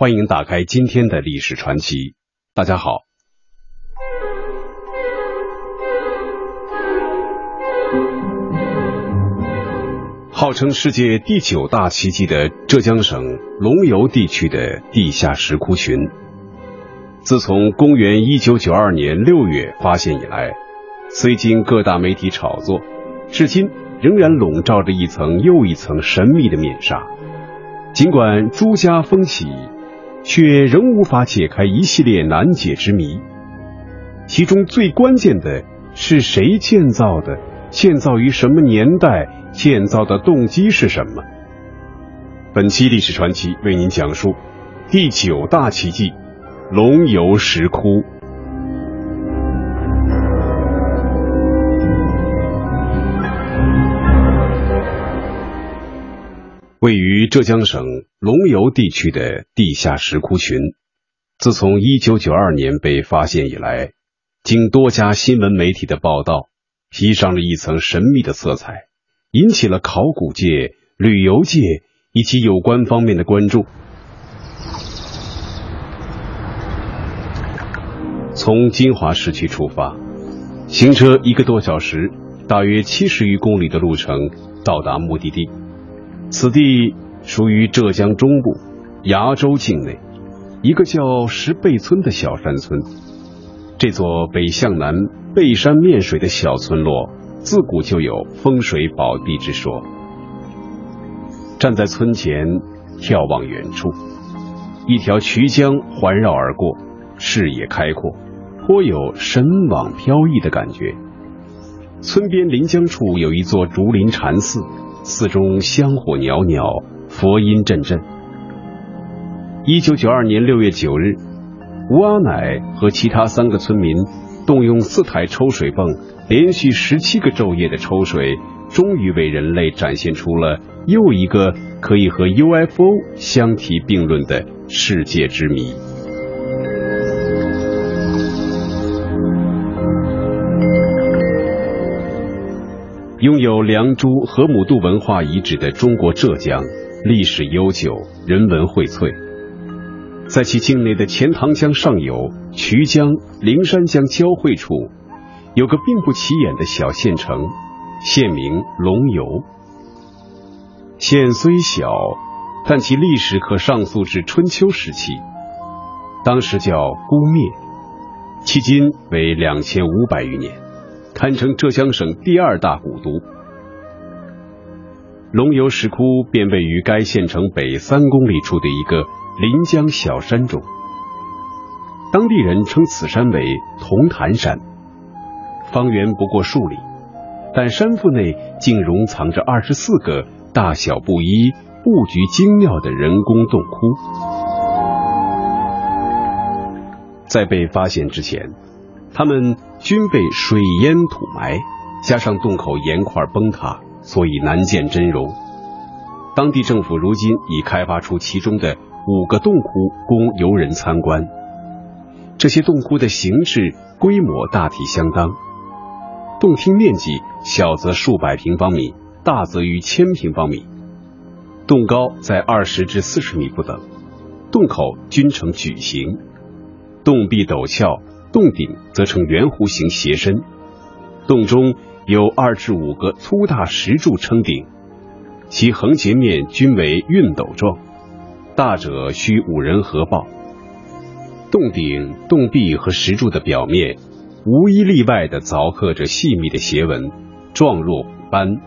欢迎打开今天的历史传奇。大家好，号称世界第九大奇迹的浙江省龙游地区的地下石窟群，自从公元一九九二年六月发现以来，虽经各大媒体炒作，至今仍然笼罩着一层又一层神秘的面纱。尽管朱家风起，却仍无法解开一系列难解之谜。其中最关键的是谁建造的？建造于什么年代？建造的动机是什么？本期历史传奇为您讲述第九大奇迹——龙游石窟。位于浙江省龙游地区的地下石窟群，自从一九九二年被发现以来，经多家新闻媒体的报道，披上了一层神秘的色彩，引起了考古界、旅游界以及有关方面的关注。从金华市区出发，行车一个多小时，大约七十余公里的路程，到达目的地。此地属于浙江中部崖州境内一个叫石背村的小山村。这座北向南背山面水的小村落，自古就有风水宝地之说。站在村前，眺望远处，一条渠江环绕而过，视野开阔，颇有神往飘逸的感觉。村边临江处有一座竹林禅寺。寺中香火袅袅，佛音阵阵。一九九二年六月九日，吴阿乃和其他三个村民动用四台抽水泵，连续十七个昼夜的抽水，终于为人类展现出了又一个可以和 UFO 相提并论的世界之谜。拥有良渚河姆渡文化遗址的中国浙江，历史悠久，人文荟萃。在其境内的钱塘江上游、渠江、灵山江交汇处，有个并不起眼的小县城，县名龙游。县虽小，但其历史可上溯至春秋时期，当时叫姑灭，迄今为两千五百余年。堪称浙江省第二大古都，龙游石窟便位于该县城北三公里处的一个临江小山中。当地人称此山为铜坛山，方圆不过数里，但山腹内竟容藏着二十四个大小不一、布局精妙的人工洞窟。在被发现之前。他们均被水淹土埋，加上洞口岩块崩塌，所以难见真容。当地政府如今已开发出其中的五个洞窟供游人参观。这些洞窟的形制、规模大体相当，洞厅面积小则数百平方米，大则逾千平方米。洞高在二十至四十米不等，洞口均呈矩形，洞壁陡峭。洞顶则呈圆弧形斜身，洞中有二至五个粗大石柱撑顶，其横截面均为熨斗状，大者需五人合抱。洞顶、洞壁和石柱的表面无一例外的凿刻着细密的斜纹，状若斑。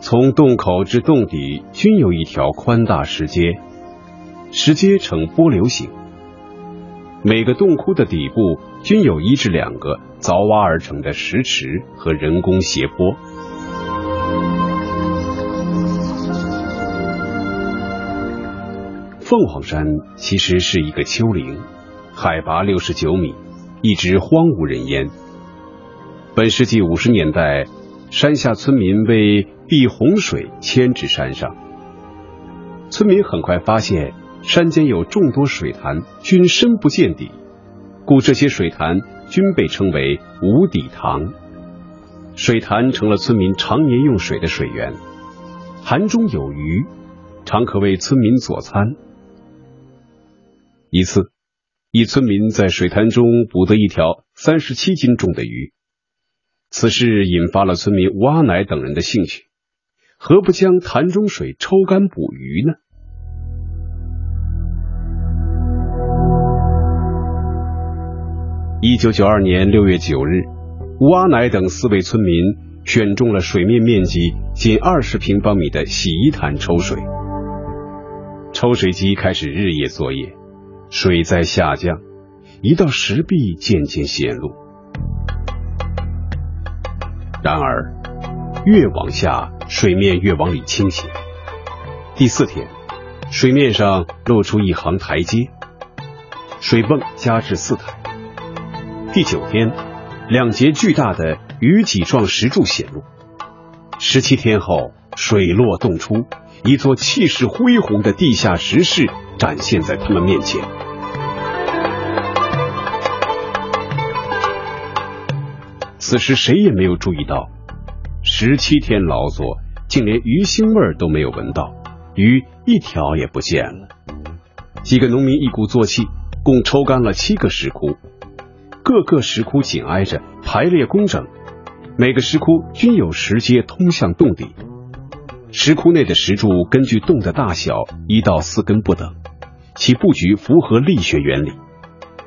从洞口至洞底均有一条宽大石阶，石阶呈波流形。每个洞窟的底部均有一至两个凿挖而成的石池和人工斜坡。凤凰山其实是一个丘陵，海拔六十九米，一直荒无人烟。本世纪五十年代，山下村民为避洪水迁至山上，村民很快发现。山间有众多水潭，均深不见底，故这些水潭均被称为无底塘。水潭成了村民常年用水的水源，潭中有鱼，常可为村民佐餐。一次，一村民在水潭中捕得一条三十七斤重的鱼，此事引发了村民吴阿乃等人的兴趣，何不将潭中水抽干捕鱼呢？一九九二年六月九日，吴阿乃等四位村民选中了水面面积仅二十平方米的洗衣潭抽水。抽水机开始日夜作业，水在下降，一道石壁渐渐显露。然而，越往下，水面越往里倾斜。第四天，水面上露出一行台阶，水泵加至四台。第九天，两节巨大的鱼脊状石柱显露。十七天后，水落洞出，一座气势恢宏的地下石室展现在他们面前。此时谁也没有注意到，十七天劳作，竟连鱼腥味都没有闻到，鱼一条也不见了。几个农民一鼓作气，共抽干了七个石窟。各个石窟紧挨着，排列工整，每个石窟均有石阶通向洞底。石窟内的石柱根据洞的大小，一到四根不等，其布局符合力学原理。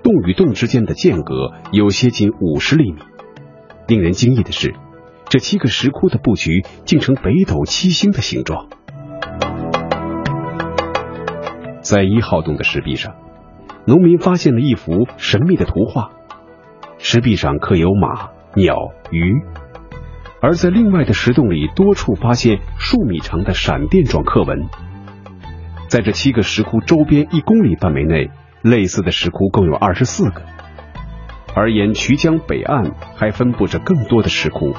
洞与洞之间的间隔有些近五十厘米。令人惊异的是，这七个石窟的布局竟呈北斗七星的形状。在一号洞的石壁上，农民发现了一幅神秘的图画。石壁上刻有马、鸟、鱼，而在另外的石洞里，多处发现数米长的闪电状刻纹。在这七个石窟周边一公里范围内，类似的石窟共有二十四个，而沿渠江北岸还分布着更多的石窟。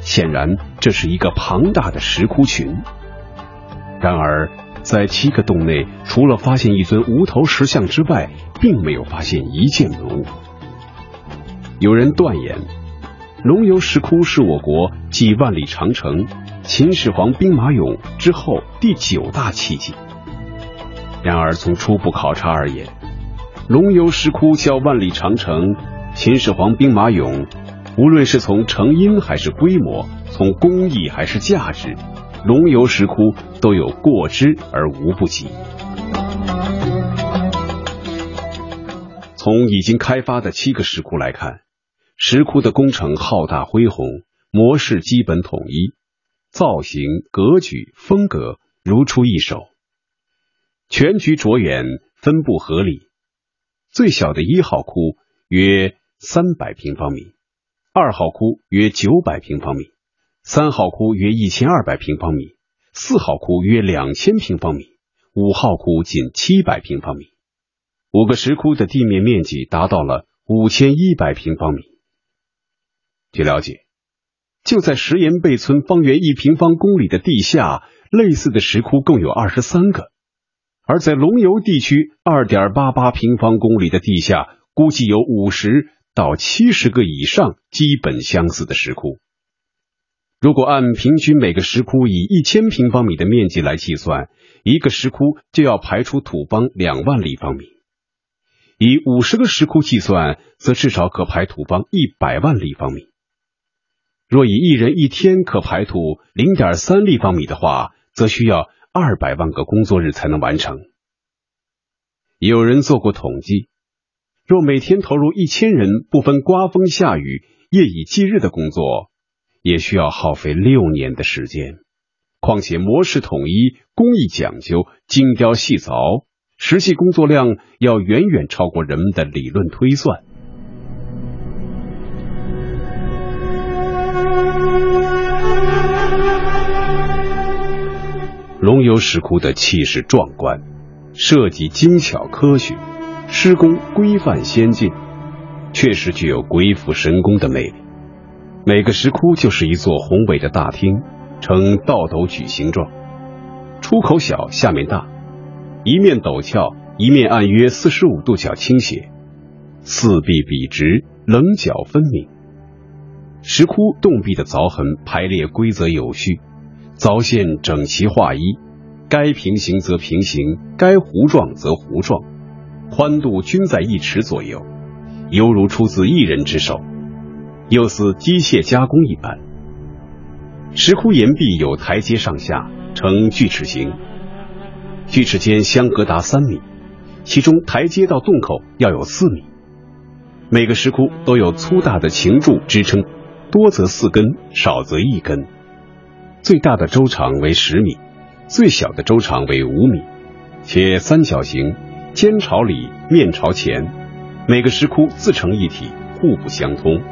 显然，这是一个庞大的石窟群。然而，在七个洞内，除了发现一尊无头石像之外，并没有发现一件文物。有人断言，龙游石窟是我国继万里长城、秦始皇兵马俑之后第九大奇迹。然而，从初步考察而言，龙游石窟较万里长城、秦始皇兵马俑，无论是从成因还是规模，从工艺还是价值，龙游石窟都有过之而无不及。从已经开发的七个石窟来看。石窟的工程浩大恢宏，模式基本统一，造型、格局、风格如出一手，全局着眼，分布合理。最小的一号窟约三百平方米，二号窟约九百平方米，三号窟约一千二百平方米，四号窟约两千平方米，五号窟仅七百平方米。五个石窟的地面面积达到了五千一百平方米。据了解，就在石岩背村方圆一平方公里的地下，类似的石窟共有二十三个；而在龙游地区二点八八平方公里的地下，估计有五十到七十个以上基本相似的石窟。如果按平均每个石窟以一千平方米的面积来计算，一个石窟就要排出土方两万立方米；以五十个石窟计算，则至少可排土方一百万立方米。若以一人一天可排土零点三立方米的话，则需要二百万个工作日才能完成。有人做过统计，若每天投入一千人，不分刮风下雨、夜以继日的工作，也需要耗费六年的时间。况且模式统一、工艺讲究、精雕细凿，实际工作量要远远超过人们的理论推算。龙游石窟的气势壮观，设计精巧科学，施工规范先进，确实具有鬼斧神工的魅力。每个石窟就是一座宏伟的大厅，呈倒斗矩形状，出口小，下面大，一面陡峭，一面按约四十五度角倾斜，四壁笔直，棱角分明。石窟洞壁的凿痕排列规则有序。凿线整齐划一，该平行则平行，该弧状则弧状，宽度均在一尺左右，犹如出自一人之手，又似机械加工一般。石窟岩壁有台阶上下，呈锯齿形，锯齿间相隔达三米，其中台阶到洞口要有四米。每个石窟都有粗大的擎柱支撑，多则四根，少则一根。最大的周长为十米，最小的周长为五米，且三角形，尖朝里，面朝前。每个石窟自成一体，互不相通。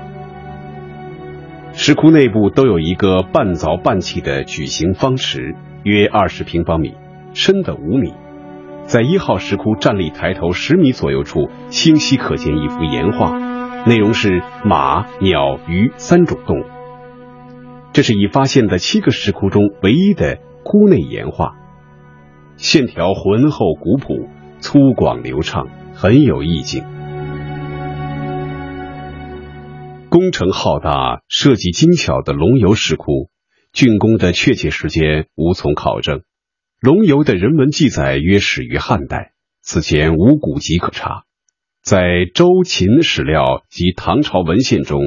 石窟内部都有一个半凿半砌的矩形方池，约二十平方米，深的五米。在一号石窟站立抬头十米左右处，清晰可见一幅岩画，内容是马、鸟、鱼三种动物。这是已发现的七个石窟中唯一的窟内岩画，线条浑厚古朴，粗犷流畅，很有意境。工程浩大、设计精巧的龙游石窟，竣工的确切时间无从考证。龙游的人文记载约始于汉代，此前无古籍可查。在周秦史料及唐朝文献中，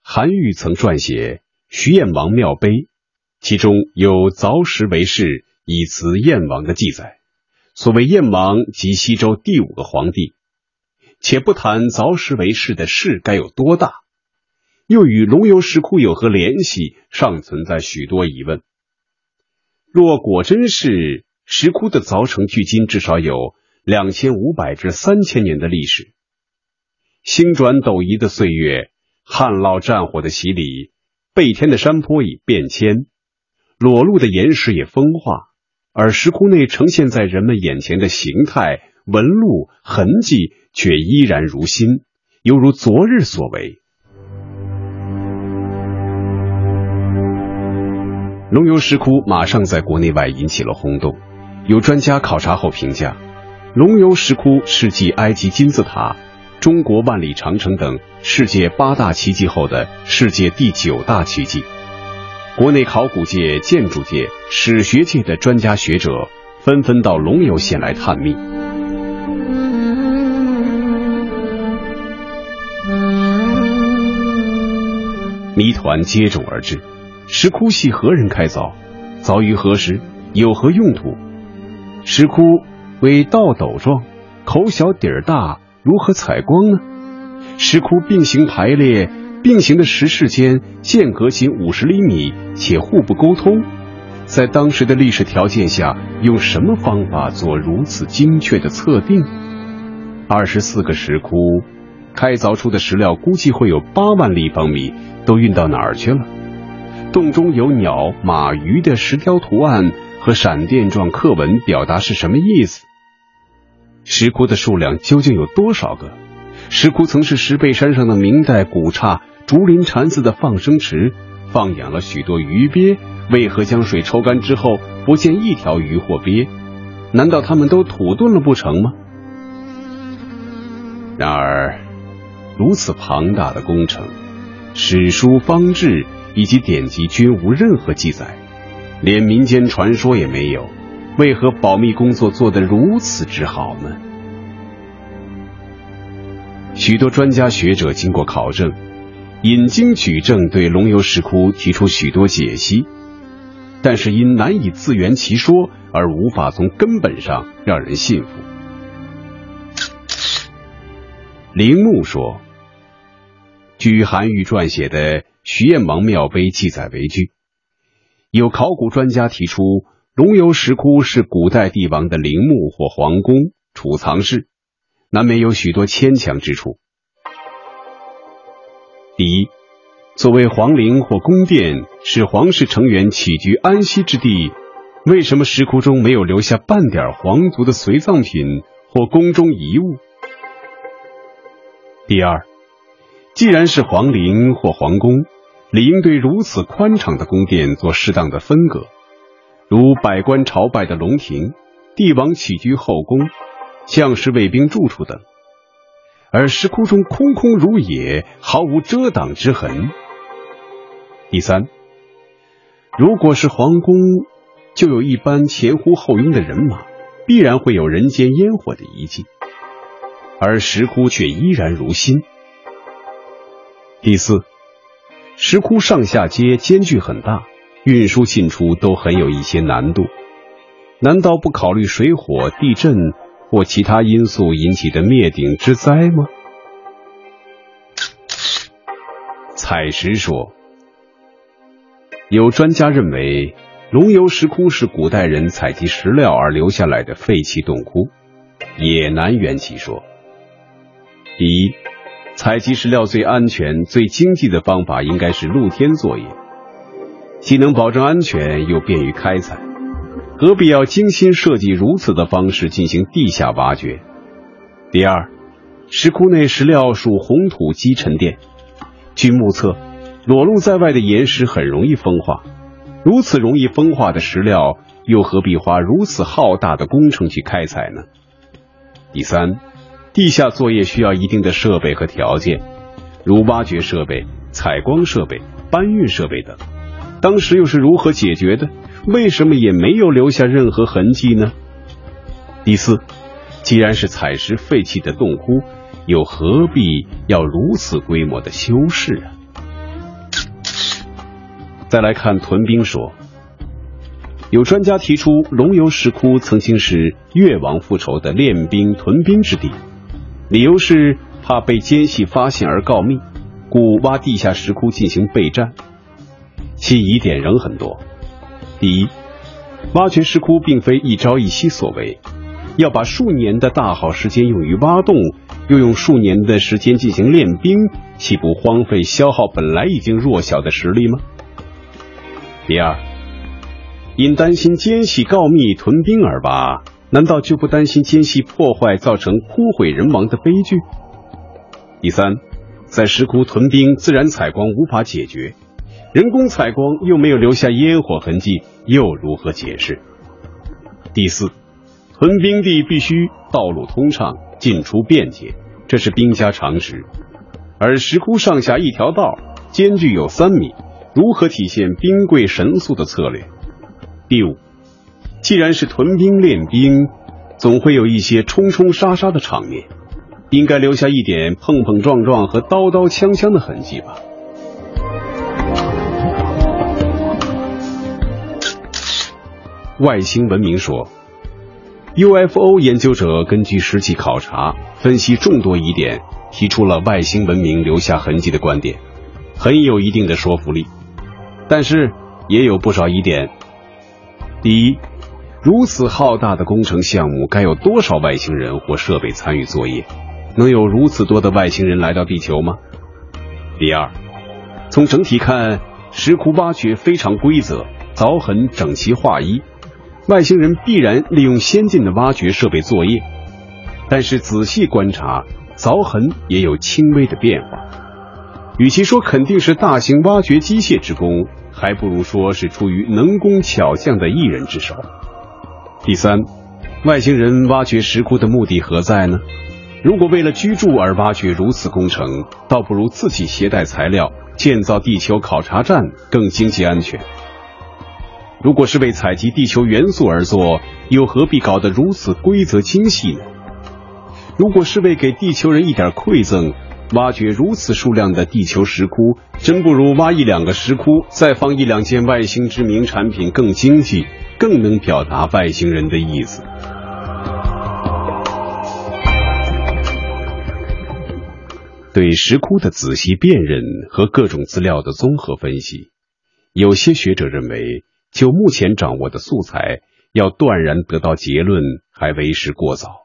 韩愈曾撰写《徐燕王庙碑》，其中有凿石为氏，以辞燕王的记载。所谓燕王，即西周第五个皇帝。且不谈凿石为氏的氏该有多大，又与龙游石窟有何联系，尚存在许多疑问。若果真是石窟的凿成，距今至少有两千五百至三千年的历史。星转斗移的岁月，旱涝战火的洗礼，背天的山坡已变迁，裸露的岩石也风化，而石窟内呈现在人们眼前的形态、纹路、痕迹却依然如新，犹如昨日所为。龙游石窟马上在国内外引起了轰动。有专家考察后评价，龙游石窟是继埃及金字塔、中国万里长城等世界八大奇迹后的世界第九大奇迹。国内考古界、建筑界、史学界的专家学者纷纷到龙游县来探秘，谜团接踵而至。石窟系何人开凿？凿于何时？有何用途？石窟为倒斗状，口小底儿大，如何采光呢？石窟并行排列，并行的石室间间隔仅五十厘米，且互不沟通。在当时的历史条件下，用什么方法做如此精确的测定？二十四个石窟开凿出的石料，估计会有八万立方米，都运到哪儿去了？洞中有鸟、马、鱼的石雕图案和闪电状刻文，表达是什么意思？石窟的数量究竟有多少个？石窟曾是石背山上的明代古刹竹林禅寺的放生池，放养了许多鱼鳖。为何将水抽干之后不见一条鱼或鳖？难道他们都土遁了不成吗？然而，如此庞大的工程，史书方志。以及典籍均无任何记载，连民间传说也没有，为何保密工作做得如此之好呢？许多专家学者经过考证，引经举证，对龙游石窟提出许多解析，但是因难以自圆其说，而无法从根本上让人信服。铃木说：“据韩愈撰写的。”徐彦王庙碑记载为据，有考古专家提出，龙游石窟是古代帝王的陵墓或皇宫储藏室，难免有许多牵强之处。第一，作为皇陵或宫殿，是皇室成员起居安息之地，为什么石窟中没有留下半点皇族的随葬品或宫中遗物？第二。既然是皇陵或皇宫，理应对如此宽敞的宫殿做适当的分隔，如百官朝拜的龙庭、帝王起居后宫、将士卫兵住处等。而石窟中空空如也，毫无遮挡之痕。第三，如果是皇宫，就有一般前呼后拥的人马，必然会有人间烟火的遗迹。而石窟却依然如新。第四，石窟上下街间距很大，运输进出都很有一些难度。难道不考虑水火、地震或其他因素引起的灭顶之灾吗？采石说，有专家认为，龙游石窟是古代人采集石料而留下来的废弃洞窟，也难圆其说。第一。采集石料最安全、最经济的方法应该是露天作业，既能保证安全，又便于开采，何必要精心设计如此的方式进行地下挖掘？第二，石窟内石料属红土基沉淀，据目测，裸露在外的岩石很容易风化，如此容易风化的石料，又何必花如此浩大的工程去开采呢？第三。地下作业需要一定的设备和条件，如挖掘设备、采光设备、搬运设备等。当时又是如何解决的？为什么也没有留下任何痕迹呢？第四，既然是采石废弃的洞窟，又何必要如此规模的修饰啊？再来看屯兵说，有专家提出，龙游石窟曾经是越王复仇的练兵屯兵之地。理由是怕被奸细发现而告密，故挖地下石窟进行备战。其疑点仍很多。第一，挖掘石窟并非一朝一夕所为，要把数年的大好时间用于挖洞，又用数年的时间进行练兵，岂不荒废消耗本来已经弱小的实力吗？第二，因担心奸细告密屯兵而挖。难道就不担心奸细破坏造成枯毁人亡的悲剧？第三，在石窟屯兵，自然采光无法解决，人工采光又没有留下烟火痕迹，又如何解释？第四，屯兵地必须道路通畅，进出便捷，这是兵家常识。而石窟上下一条道，间距有三米，如何体现兵贵神速的策略？第五。既然是屯兵练兵，总会有一些冲冲杀杀的场面，应该留下一点碰碰撞撞和刀刀枪枪的痕迹吧。外星文明说，UFO 研究者根据实际考察、分析众多疑点，提出了外星文明留下痕迹的观点，很有一定的说服力。但是也有不少疑点。第一。如此浩大的工程项目，该有多少外星人或设备参与作业？能有如此多的外星人来到地球吗？第二，从整体看，石窟挖掘非常规则，凿痕整齐划一，外星人必然利用先进的挖掘设备作业。但是仔细观察，凿痕也有轻微的变化。与其说肯定是大型挖掘机械之功，还不如说是出于能工巧匠的一人之手。第三，外星人挖掘石窟的目的何在呢？如果为了居住而挖掘如此工程，倒不如自己携带材料建造地球考察站更经济安全。如果是为采集地球元素而做，又何必搞得如此规则精细呢？如果是为给地球人一点馈赠，挖掘如此数量的地球石窟，真不如挖一两个石窟，再放一两件外星知名产品更经济。更能表达外星人的意思。对石窟的仔细辨认和各种资料的综合分析，有些学者认为，就目前掌握的素材，要断然得到结论还为时过早。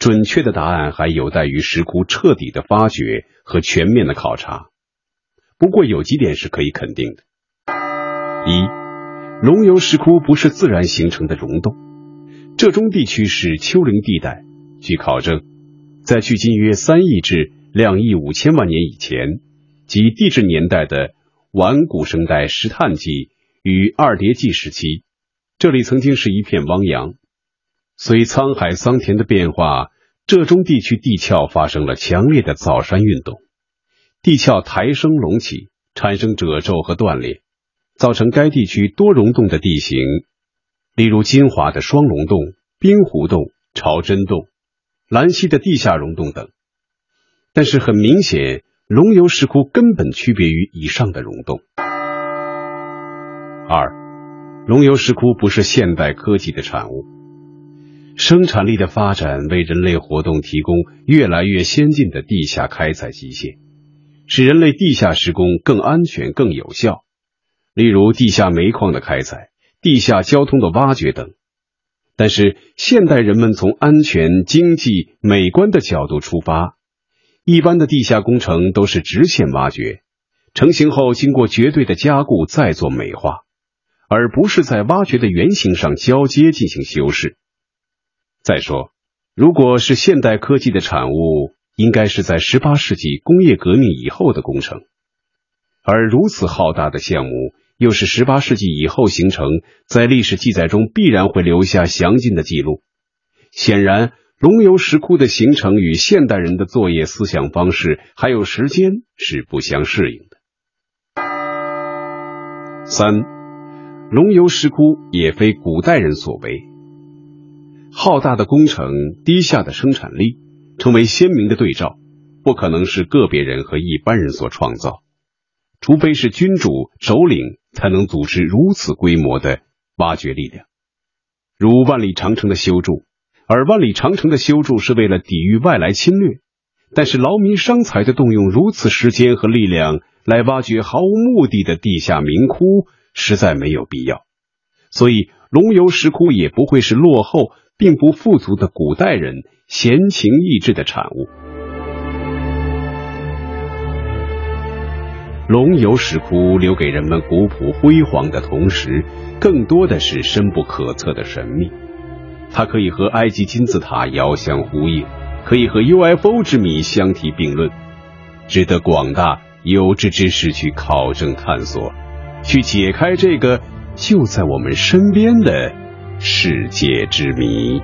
准确的答案还有待于石窟彻底的发掘和全面的考察。不过有几点是可以肯定的：一。龙游石窟不是自然形成的溶洞，浙中地区是丘陵地带。据考证，在距今约三亿至两亿五千万年以前，即地质年代的晚古生代石炭纪与二叠纪时期，这里曾经是一片汪洋。随沧海桑田的变化，浙中地区地壳发生了强烈的造山运动，地壳抬升隆起，产生褶皱和断裂。造成该地区多溶洞的地形，例如金华的双龙洞、冰湖洞、朝真洞。兰溪的地下溶洞等。但是很明显，龙游石窟根本区别于以上的溶洞。二，龙游石窟不是现代科技的产物。生产力的发展为人类活动提供越来越先进的地下开采机械，使人类地下施工更安全、更有效。例如地下煤矿的开采、地下交通的挖掘等。但是现代人们从安全、经济、美观的角度出发，一般的地下工程都是直线挖掘，成型后经过绝对的加固再做美化，而不是在挖掘的原型上交接进行修饰。再说，如果是现代科技的产物，应该是在十八世纪工业革命以后的工程，而如此浩大的项目，又是十八世纪以后形成，在历史记载中必然会留下详尽的记录。显然，龙游石窟的形成与现代人的作业思想方式还有时间是不相适应的。三，龙游石窟也非古代人所为。浩大的工程，低下的生产力，成为鲜明的对照，不可能是个别人和一般人所创造，除非是君主首领才能组织如此规模的挖掘力量。如万里长城的修筑，而万里长城的修筑是为了抵御外来侵略，但是劳民伤财的动用如此时间和力量来挖掘毫无目的的地下民窟，实在没有必要。所以，龙游石窟也不会是落后。并不富足的古代人闲情逸致的产物。龙游石窟留给人们古朴辉煌的同时，更多的是深不可测的神秘。它可以和埃及金字塔遥相呼应，可以和 UFO 之谜相提并论，值得广大有志之士去考证探索，去解开这个就在我们身边的。世界之谜。